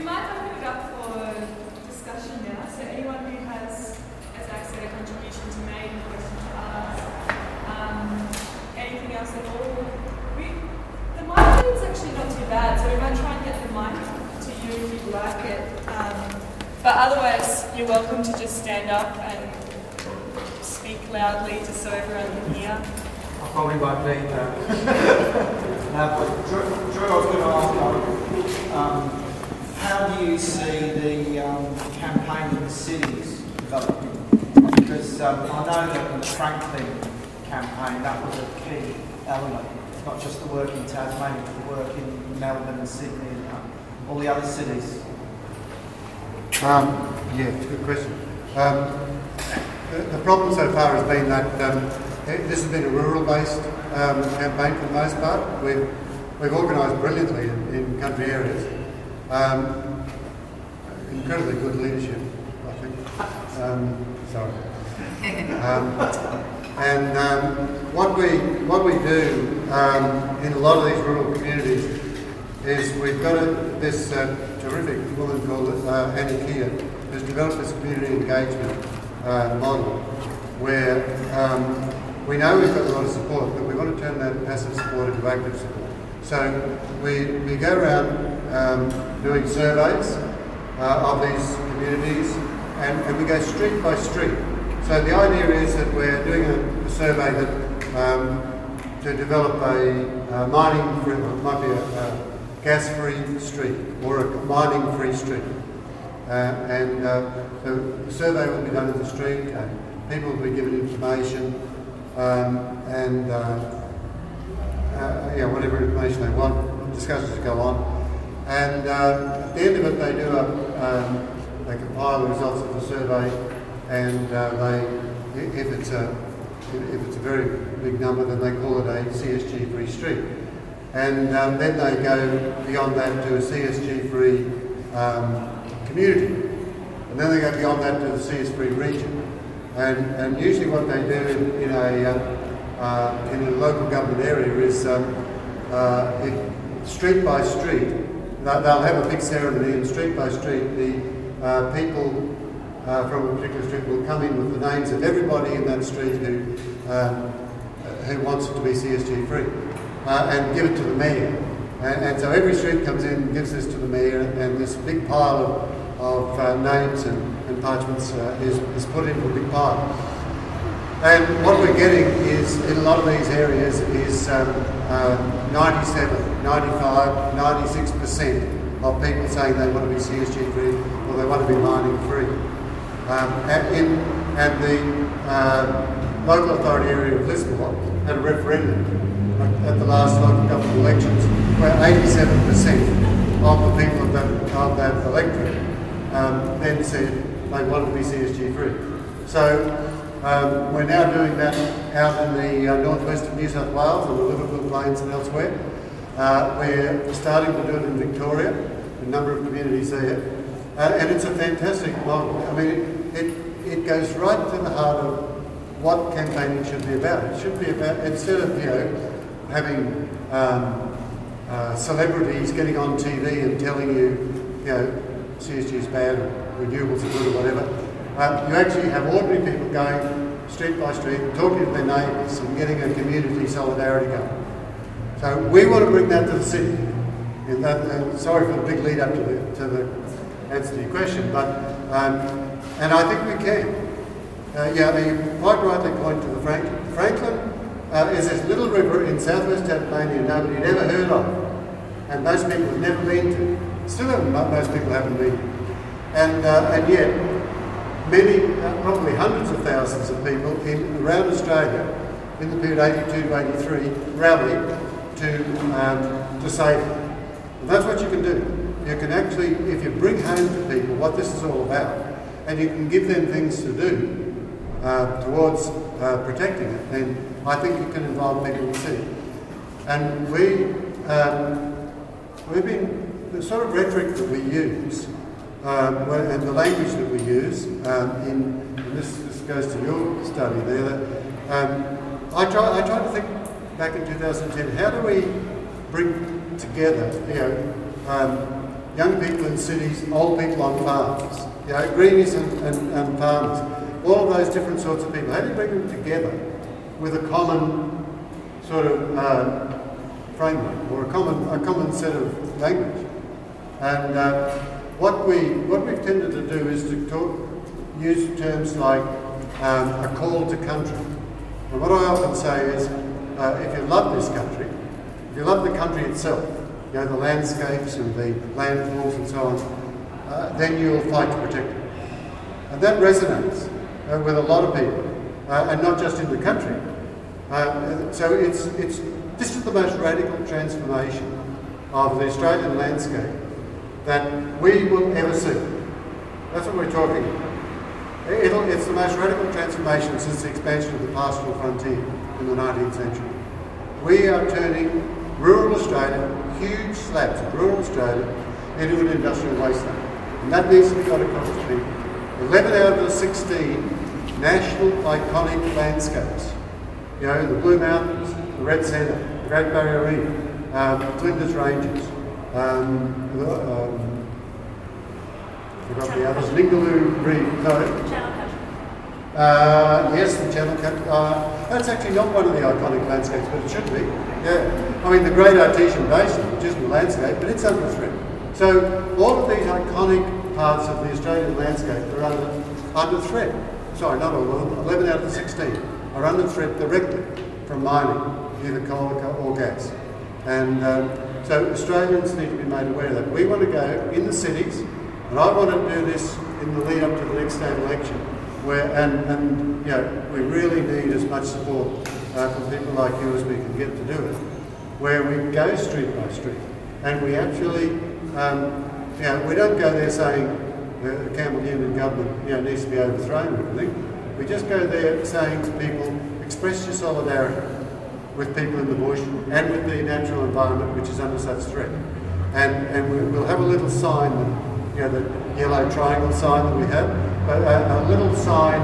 we might open it up for discussion now. So anyone who has, as I said, a contribution to make, a question to ask, um, anything else at all. We, the mic is actually not too bad, so we might try and get the mic to you if you'd like it. Um, but otherwise, you're welcome to just stand up and speak loudly just so everyone can hear. I probably won't need that. uh, Drew, I was going to ask you, um, how do you see the um, campaign in the cities developing? Because um, I know that in the Franklin campaign, that was a key element, not just the work in Tasmania, but the work in Melbourne and Sydney and um, all the other cities. Um, yeah, it's a good question. Um, the, the problem so far has been that um, this has been a rural-based campaign for the most part. We've, we've organised brilliantly in, in country areas. Um, incredibly good leadership, I think. Um, sorry. Um, and um, what we what we do um, in a lot of these rural communities is we've got a, this uh, terrific woman called uh, Annie Kia who's developed this community engagement uh, model where we know we've got a lot of support, but we want to turn that passive support into active support. So we, we go around um, doing surveys uh, of these communities and, and we go street by street. So the idea is that we're doing a, a survey that um, to develop a uh, mining free, it might be a, a gas-free street or a mining-free street. Uh, and uh, the survey will be done in the street, and people will be given information, um, and uh, uh, yeah, whatever information they want, discussions go on. And uh, at the end of it, they do a, um, they compile the results of the survey, and uh, they, if it's a, if it's a very big number, then they call it a CSG-free street. And um, then they go beyond that to a CSG-free um, community. And then they go beyond that to the CSG-free region. And, and usually what they do in, in a, uh, uh, in a local government area is um, uh, street by street, they'll have a big ceremony and street by street the uh, people uh, from a particular street will come in with the names of everybody in that street who, um, who wants it to be CSG free uh, and give it to the mayor. And, and so every street comes in and gives this to the mayor, and this big pile of, of uh, names and, and parchments uh, is, is put into a big pile. And what we're getting is, in a lot of these areas, is um, uh, 97, 95, 96% of people saying they want to be CSG free or they want to be mining free. Um, and, in, and the uh, local authority area of Lismore had a referendum at, at the last local government elections where 87% of the people of that, of that electorate um, then said they wanted to be CSG free. So um, we're now doing that out in the uh, northwest of New South Wales, on the Liverpool Plains and elsewhere. Uh, we're starting to do it in Victoria, a number of communities there. Uh, and it's a fantastic model. I mean, it, it, it goes right to the heart of what campaigning should be about. It should be about, instead of, you know, having um, uh, celebrities getting on TV and telling you, you know, CSG is bad or renewables are good or whatever, um, you actually have ordinary people going street by street, talking to their neighbours and getting a community solidarity going. So we want to bring that to the city. And that, and sorry for the big lead up to the, to the answer to your question, but um, and I think we can. Uh, yeah, you quite rightly point to the Franklin. Franklin uh, is this little river in southwest Tasmania nobody had ever heard of, and most people have never been to. Still, haven't, most people haven't been. And uh, and yet, many, uh, probably hundreds of thousands of people in around Australia in the period 82 to 83 rallied to um, to save it. And that's what you can do. You can actually, if you bring home to people what this is all about, and you can give them things to do uh, towards uh, protecting it, then I think you can involve people in city. And we, um, we've been, the sort of rhetoric that we use, um, and the language that we use, um, in, this, this goes to your study there, that, um, I, try, I tried to think back in 2010, how do we bring together, you know, um, young people in cities, old people on farms, you know, greenies and, and, and farmers, all of those different sorts of people. How do you bring them together with a common sort of uh, framework or a common, a common set of language? And uh, what, we, what we've tended to do is to talk, use terms like um, a call to country. And what I often say is, uh, if you love this country, if you love the country itself, you know, the landscapes and the landforms and so on, uh, then you'll fight to protect it. And that resonates uh, with a lot of people, uh, and not just in the country. Uh, so it's, it's, this is the most radical transformation of the Australian landscape that we will ever see. That's what we're talking about. It'll, it's the most radical transformation since the expansion of the pastoral frontier in the 19th century. We are turning rural Australia, huge slabs of rural Australia, into an industrial wasteland. And that needs to be got across to people. 11 out of the 16 national iconic landscapes. You know, the Blue Mountains, the Red Centre, the Great Barrier Reef, um, Flinders Ranges, um, the, um, forgot the others, Ningaloo Reef, no. Uh, yes, the Channel. Uh, that's actually not one of the iconic landscapes, but it should be. Yeah. I mean, the Great Artesian Basin, which isn't a landscape, but it's under threat. So all of these iconic parts of the Australian landscape are under, under threat. Sorry, not all of them. 11 out of the 16 are under threat directly from mining, either coal or gas. And um, so Australians need to be made aware of that. We want to go in the cities, and I want to do this in the lead up to the next state election, where and, and you know, we really need as much support uh, from people like you as we can get to do it, where we go street by street, and we actually, um, you know, we don't go there saying the Campbell Newman government you know, needs to be overthrown or anything. We just go there saying to people, express your solidarity with people in the bush and with the natural environment which is under such threat. And, and we, we'll have a little sign, that, you know, the yellow triangle sign that we have, but a, a little sign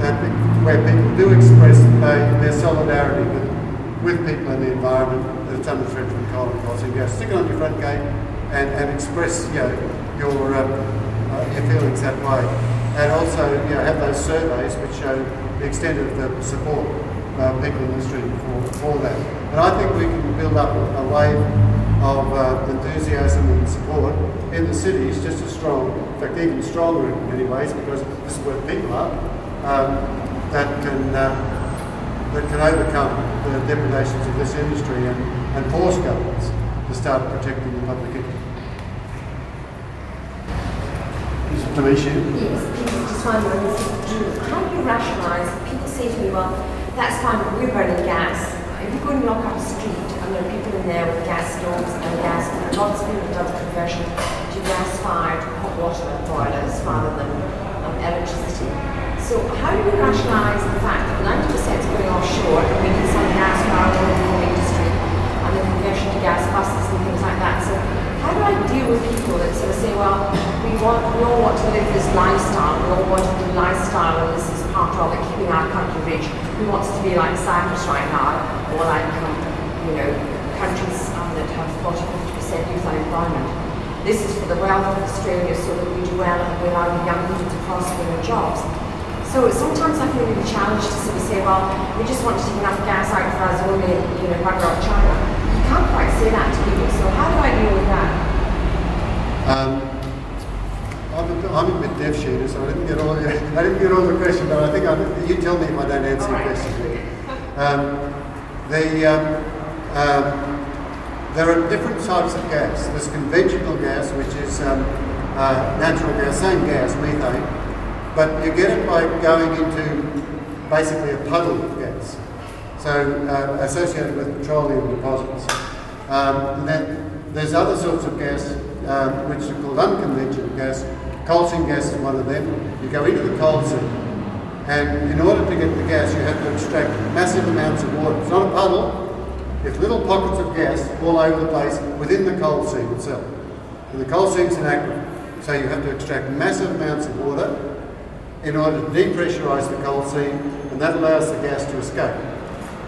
that where people do express they, their solidarity with, with people in the environment that's under threat from coal and coal. So you go stick it on your front gate and, and express you know, your, um, uh, your feelings that way. And also you know, have those surveys which show the extent of the support uh, people in the street for, for that. And I think we can build up a, a of uh, enthusiasm and support in the cities just as strong, in fact even stronger in many ways because this is where people are, um, that can uh, that can overcome the depredations of this industry and, and force governments to start protecting the public interest. Yes, just wondering, how do you rationalise, people say to me, well, that's fine, we're burning gas. If you go and lock up a street there with gas stoves and gas, lots of people done the conversion to gas-fired hot water boilers rather than um, electricity. So how do you rationalise the fact that 90% is going offshore and we need some gas power in the coal industry and the conversion to gas buses and things like that? So how do I deal with people that sort of say, well, we want, we all want to live this lifestyle, we all want to do lifestyle and this is part of it, keeping our country rich. Who wants to be like Cyprus right now, or like, um, you know, countries um, that have 40, 50% youth unemployment? This is for the wealth of Australia so that we do well and we allow the young people to prosper in their jobs. So sometimes I feel really challenged to sort of say, well, we just want to take enough gas out for us only, you know, bugger off China. You can't quite say that to people, so how do I deal with that? Um, I'm a, I'm a bit deaf, Sheena, so I didn't get all I didn't get all the question, but I think I, you tell me if I don't answer your question. Um, the, um, um, there are different types of gas. There's conventional gas, which is um, uh, natural gas, same gas, methane, but you get it by going into basically a puddle of gas. So uh, associated with petroleum deposits. Um, and then there's other sorts of gas um, which are called unconventional gas. Coal seam gas is one of them. You go into the coal seam, and in order to get the gas, you have to extract massive amounts of water. It's not a puddle, it's little pockets of gas all over the place within the coal seam itself. And the coal seam's inactive, so you have to extract massive amounts of water in order to depressurize the coal seam, and that allows the gas to escape.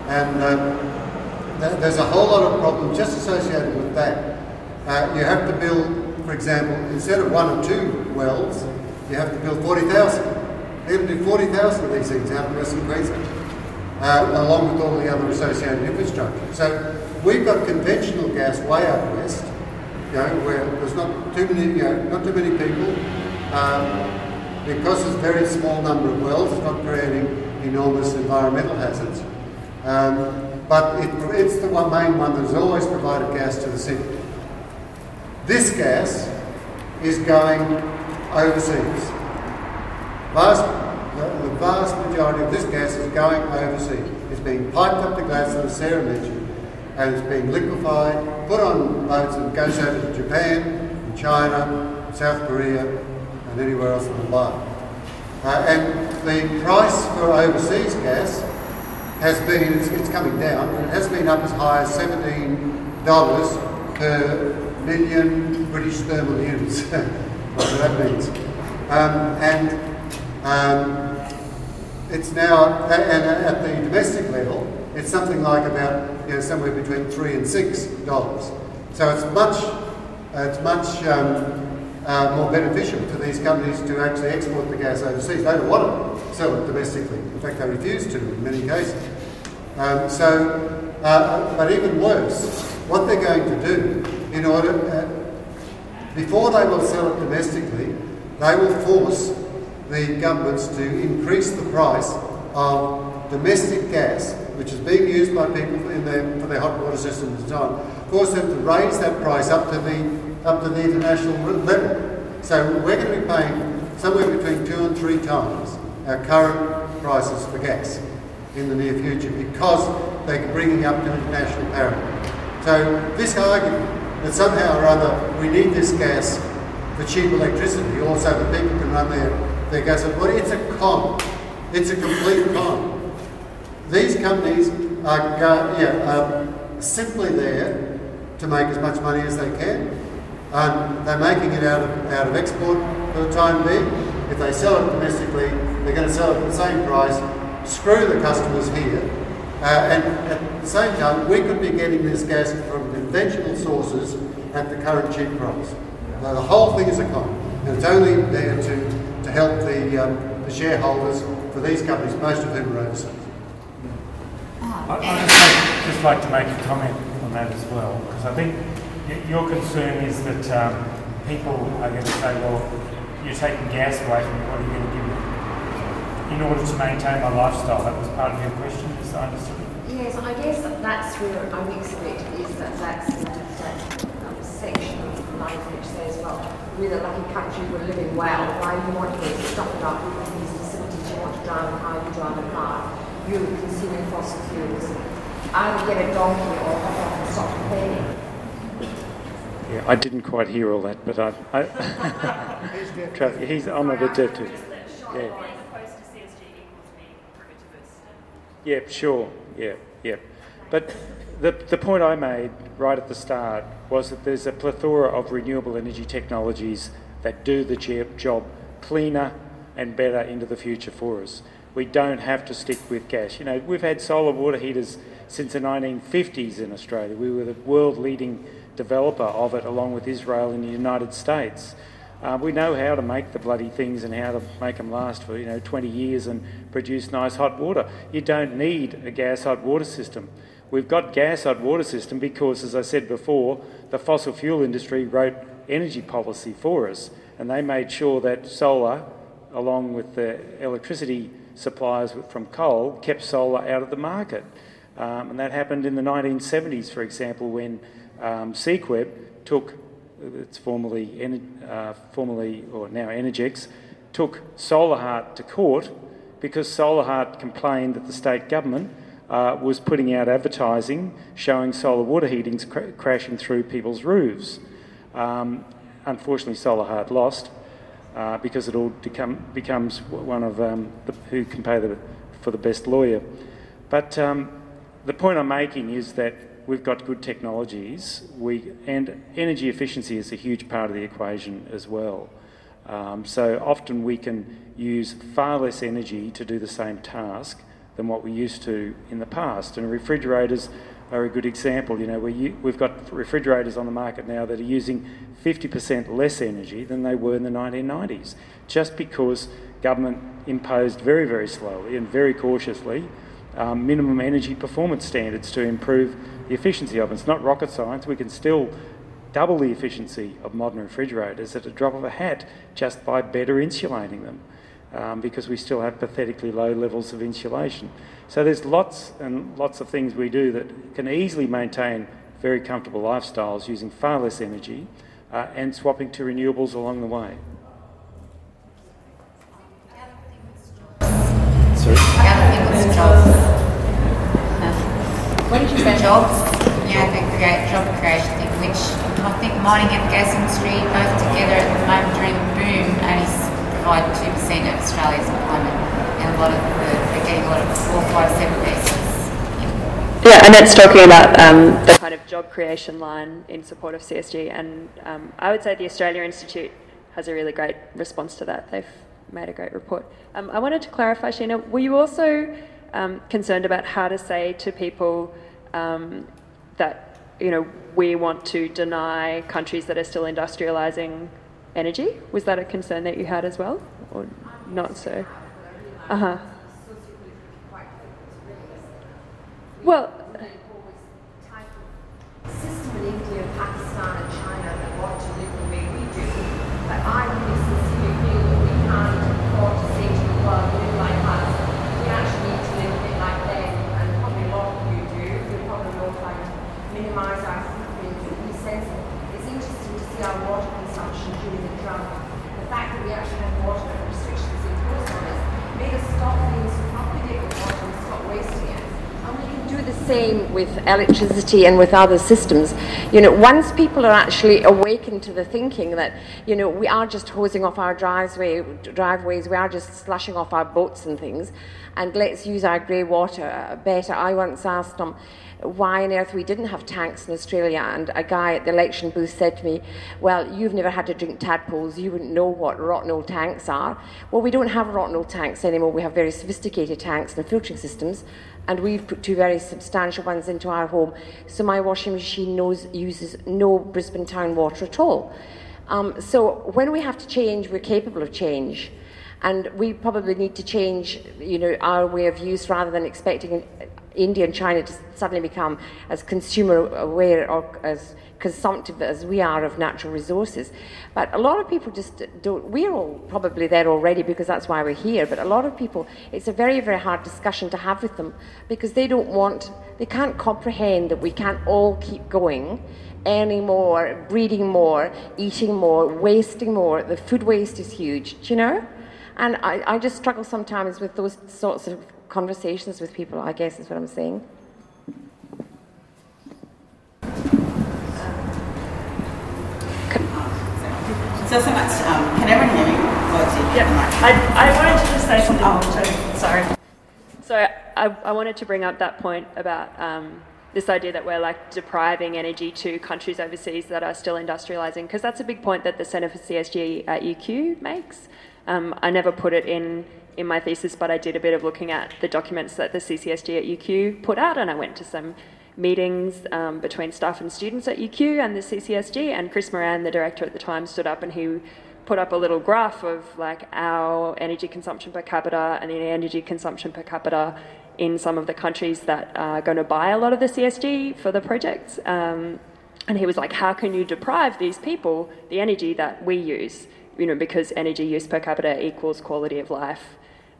And um, th- there's a whole lot of problems just associated with that. Uh, you have to build for example, instead of one or two wells, you have to build 40,000. They're going to do 40,000 of these things out in Western Queensland, uh, along with all the other associated infrastructure. So we've got conventional gas way out west, you know, where there's not too many, you know, not too many people. Um, because there's a very small number of wells, it's not creating enormous environmental hazards. Um, but it, it's the one main one that has always provided gas to the city. This gas is going overseas. Vast, the, the vast majority of this gas is going overseas. It's being piped up to Gladstone, as Sarah mentioned, and it's being liquefied, put on boats and goes over to Japan, and China, South Korea, and anywhere else in the world. Uh, and the price for overseas gas has been, it's, it's coming down, and it has been up as high as $17 per million British thermal units, whatever that means. Um, and um, it's now, and at the domestic level, it's something like about, you know, somewhere between three and six dollars. So it's much, uh, it's much um, uh, more beneficial to these companies to actually export the gas overseas. They don't want to sell it domestically. In fact, they refuse to in many cases. Um, so, uh, but even worse, what they're going to do in order, uh, before they will sell it domestically, they will force the governments to increase the price of domestic gas, which is being used by people in their, for their hot water systems and so on, force them to raise that price up to the up to the international level. So we're going to be paying somewhere between two and three times our current prices for gas in the near future because they're bringing up to international parity. So this argument that somehow or other we need this gas for cheap electricity also that people can run their, their gas, well, it's a con. It's a complete con. These companies are, yeah, are simply there to make as much money as they can and they're making it out of, out of export for the time being. If they sell it domestically, they're going to sell it at the same price, screw the customers here. Uh, and at the same time, we could be getting this gas from conventional sources at the current cheap price. Now, the whole thing is a con, and it's only there to, to help the, um, the shareholders for these companies, most of whom are overseas. I'd just, just like to make a comment on that as well, because I think your concern is that um, people are going to say, well, you're taking gas away from me, what are you going to give me? In order to maintain my lifestyle, that was part of your question, is I understood? Yes, I guess that's where I mix of it, is that that's that, that um, section of life which says, well, we're the lucky country, we're living well, why do you want to stop it up with these facilities, you want to drive a car, you drive a car, you're consuming fossil fuels. Either get a donkey or hop off and stop paying. Yeah, I didn't quite hear all that, but I. I he's, I'm a bit deaf too. Yeah. Yeah, sure. Yeah, yeah. But the, the point I made right at the start was that there's a plethora of renewable energy technologies that do the job cleaner and better into the future for us. We don't have to stick with gas. You know, we've had solar water heaters since the 1950s in Australia. We were the world leading developer of it along with Israel and the United States. Uh, we know how to make the bloody things and how to make them last for you know 20 years and produce nice hot water. You don't need a gas hot water system. We've got gas hot water system because, as I said before, the fossil fuel industry wrote energy policy for us, and they made sure that solar, along with the electricity suppliers from coal, kept solar out of the market. Um, and that happened in the 1970s, for example, when um, took, it's formerly, uh, formerly or now Energex, took Solahart to court because Solahart complained that the state government uh, was putting out advertising showing solar water heatings cr- crashing through people's roofs. Um, unfortunately, Solahart lost uh, because it all become, becomes one of um, the, who can pay the, for the best lawyer. But um, the point I'm making is that we've got good technologies, we, and energy efficiency is a huge part of the equation as well. Um, so often we can use far less energy to do the same task than what we used to in the past. And refrigerators are a good example. You know, we, we've got refrigerators on the market now that are using 50% less energy than they were in the 1990s, just because government imposed very, very slowly and very cautiously um, minimum energy performance standards to improve the efficiency of them. It's not rocket science. We can still double the efficiency of modern refrigerators at a drop of a hat just by better insulating them um, because we still have pathetically low levels of insulation. So there's lots and lots of things we do that can easily maintain very comfortable lifestyles using far less energy uh, and swapping to renewables along the way. What did you say? Jobs, yeah, the create, job creation thing, which I think mining and the gas industry both together at the moment during the boom only provide 2% of Australia's employment. And a lot of the, they're getting a lot of 457 visas. Yeah, and that's talking about um, the kind of job creation line in support of CSG. And um, I would say the Australia Institute has a really great response to that. They've made a great report. Um, I wanted to clarify, Sheena, were you also um, concerned about how to say to people um, that, you know, we want to deny countries that are still industrialising energy? Was that a concern that you had as well, or not so? Uh huh. Well, system in India, Pakistan, and China that want to live the way we do. But I really sincerely feel that we can't afford to say to the world, live like us. We actually need to live a bit like them, and probably a lot of you do. We probably all try to minimise our footprint and be sensible. It's interesting to see our water during the drought. The fact that we actually had water restrictions imposed on us made us stop being so with water and stop wasting it. And we can do the same with electricity and with other systems. You know, once people are actually awakened to the thinking that, you know, we are just hosing off our driveway, driveways, we are just slushing off our boats and things, and let's use our grey water better. I once asked them why on earth we didn't have tanks in Australia, and a guy at the election booth said to me, Well, you've never had to drink tadpoles, you wouldn't know what rotten old tanks are. Well, we don't have rotten old tanks anymore, we have very sophisticated tanks and filtering systems and we've put two very substantial ones into our home. So my washing machine knows, uses no Brisbane town water at all. Um, so when we have to change, we're capable of change. And we probably need to change, you know, our way of use rather than expecting India and China to suddenly become as consumer aware or as consumptive as we are of natural resources. But a lot of people just don't, we're all probably there already because that's why we're here, but a lot of people, it's a very, very hard discussion to have with them because they don't want, they can't comprehend that we can't all keep going earning more, breeding more, eating more, wasting more. The food waste is huge, you know? And I, I just struggle sometimes with those sorts of conversations with people, I guess is what I'm saying. So, so much. Um, can everyone hear me? Yeah. I, I wanted to just say something. Oh. Sorry. So I, I wanted to bring up that point about um, this idea that we're like depriving energy to countries overseas that are still industrializing, because that's a big point that the Centre for CSG at UQ makes. Um, I never put it in in my thesis, but I did a bit of looking at the documents that the CCSG at UQ put out, and I went to some meetings um, between staff and students at UQ and the CCSG. And Chris Moran, the director at the time, stood up and he put up a little graph of like our energy consumption per capita and the energy consumption per capita in some of the countries that are going to buy a lot of the CSG for the projects. Um, and he was like, how can you deprive these people the energy that we use? You know, because energy use per capita equals quality of life.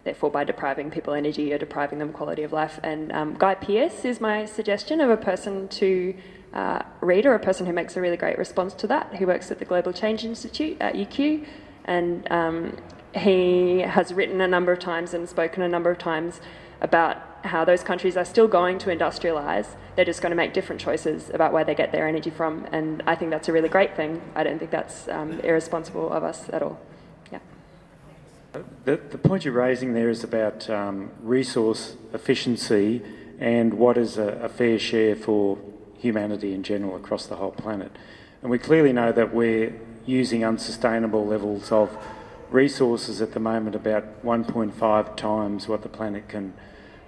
Therefore, by depriving people energy, you're depriving them quality of life. And um, Guy Pearse is my suggestion of a person to uh, read or a person who makes a really great response to that. He works at the Global Change Institute at UQ, and um, he has written a number of times and spoken a number of times about how those countries are still going to industrialise. They're just going to make different choices about where they get their energy from, and I think that's a really great thing. I don't think that's um, irresponsible of us at all. The, the point you're raising there is about um, resource efficiency and what is a, a, fair share for humanity in general across the whole planet. And we clearly know that we're using unsustainable levels of resources at the moment, about 1.5 times what the planet can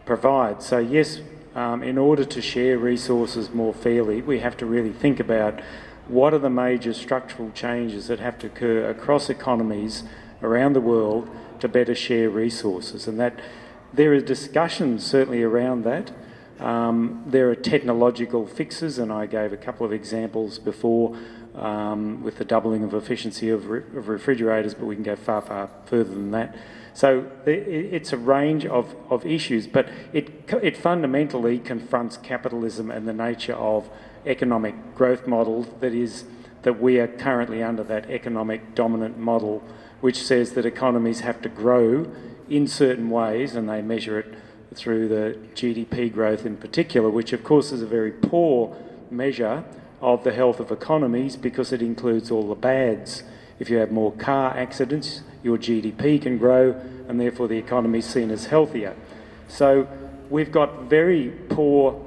provide. So, yes, um, in order to share resources more fairly, we have to really think about what are the major structural changes that have to occur across economies around the world to better share resources, and that there are discussions certainly around that. Um, there are technological fixes, and I gave a couple of examples before um, with the doubling of efficiency of, re- of, refrigerators, but we can go far, far further than that. So it's a range of, of issues, but it, it fundamentally confronts capitalism and the nature of economic growth model that is that we are currently under that economic dominant model, which says that economies have to grow in certain ways, and they measure it through the GDP growth in particular, which of course is a very poor measure of the health of economies because it includes all the bads. If you have more car accidents, your GDP can grow, and therefore the economy is seen as healthier. So we've got very poor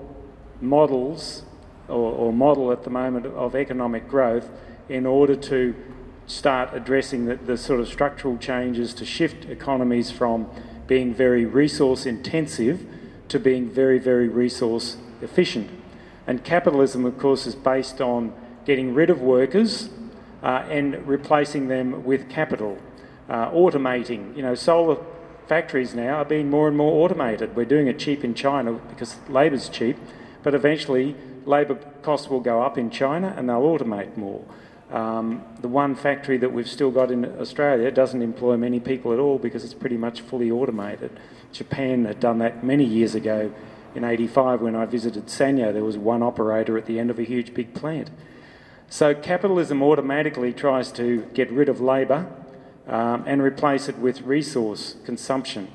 models or, or model at the moment of economic growth in order to start addressing the, the sort of structural changes to shift economies from being very resource intensive to being very, very resource efficient. And capitalism, of course, is based on getting rid of workers uh, and replacing them with capital, uh, automating. You know, solar factories now are being more and more automated. We're doing it cheap in China because labour's cheap, but eventually labour costs will go up in China and they'll automate more. Um, the one factory that we've still got in Australia doesn't employ many people at all because it's pretty much fully automated. Japan had done that many years ago. In 85, when I visited Sanyo, there was one operator at the end of a huge big plant. So capitalism automatically tries to get rid of labour um, and replace it with resource consumption.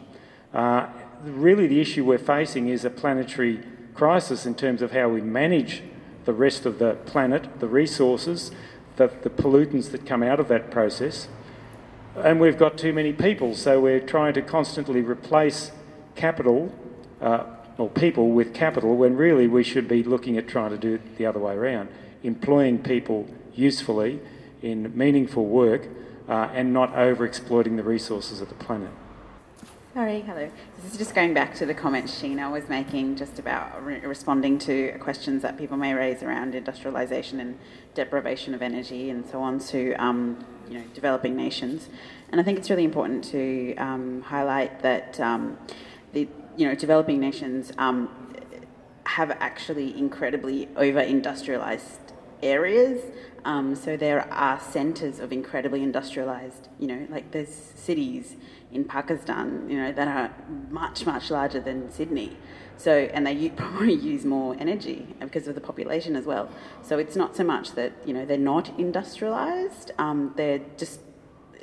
Uh, really, the issue we're facing is a planetary crisis in terms of how we manage the rest of the planet, the resources, the, the pollutants that come out of that process. And we've got too many people, so we're trying to constantly replace capital uh, or people with capital when really we should be looking at trying to do it the other way around, employing people usefully in meaningful work uh, and not over exploiting the resources of the planet. Sorry, hello. This is just going back to the comments Sheena was making just about re- responding to questions that people may raise around industrialisation and deprivation of energy and so on to um, you know, developing nations. And I think it's really important to um, highlight that um, the you know, developing nations um, have actually incredibly over-industrialised areas. Um, so there are centres of incredibly industrialised, you know, like there's cities in Pakistan, you know, that are much, much larger than Sydney. So, and they probably use more energy because of the population as well. So it's not so much that, you know, they're not industrialised, um, they're just,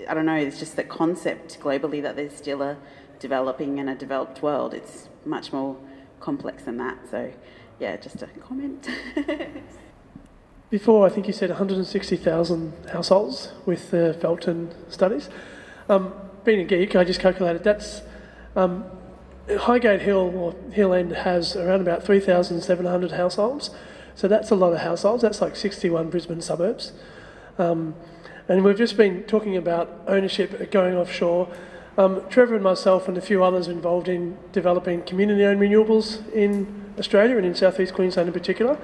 I don't know, it's just the concept globally that there's still a developing and a developed world. It's much more complex than that. So, yeah, just a comment. Before, I think you said 160,000 households with the Felton studies. Um, being a geek, I just calculated that's um, Highgate Hill or Hill End has around about 3,700 households. So that's a lot of households. That's like 61 Brisbane suburbs. Um, and we've just been talking about ownership going offshore. Um, Trevor and myself and a few others involved in developing community-owned renewables in Australia and in southeast Queensland in particular.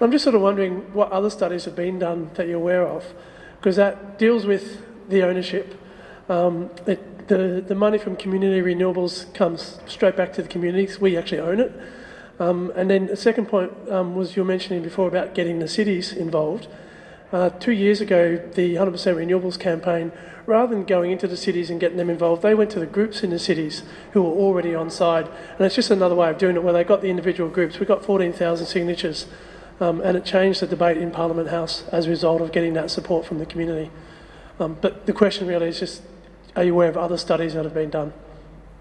I'm just sort of wondering what other studies have been done that you're aware of, because that deals with the ownership um, it, the, the money from community renewables comes straight back to the communities. We actually own it. Um, and then the second point um, was you were mentioning before about getting the cities involved. Uh, two years ago, the 100% Renewables campaign, rather than going into the cities and getting them involved, they went to the groups in the cities who were already on side. And it's just another way of doing it where they got the individual groups. We got 14,000 signatures, um, and it changed the debate in Parliament House as a result of getting that support from the community. Um, but the question really is just are you aware of other studies that have been done?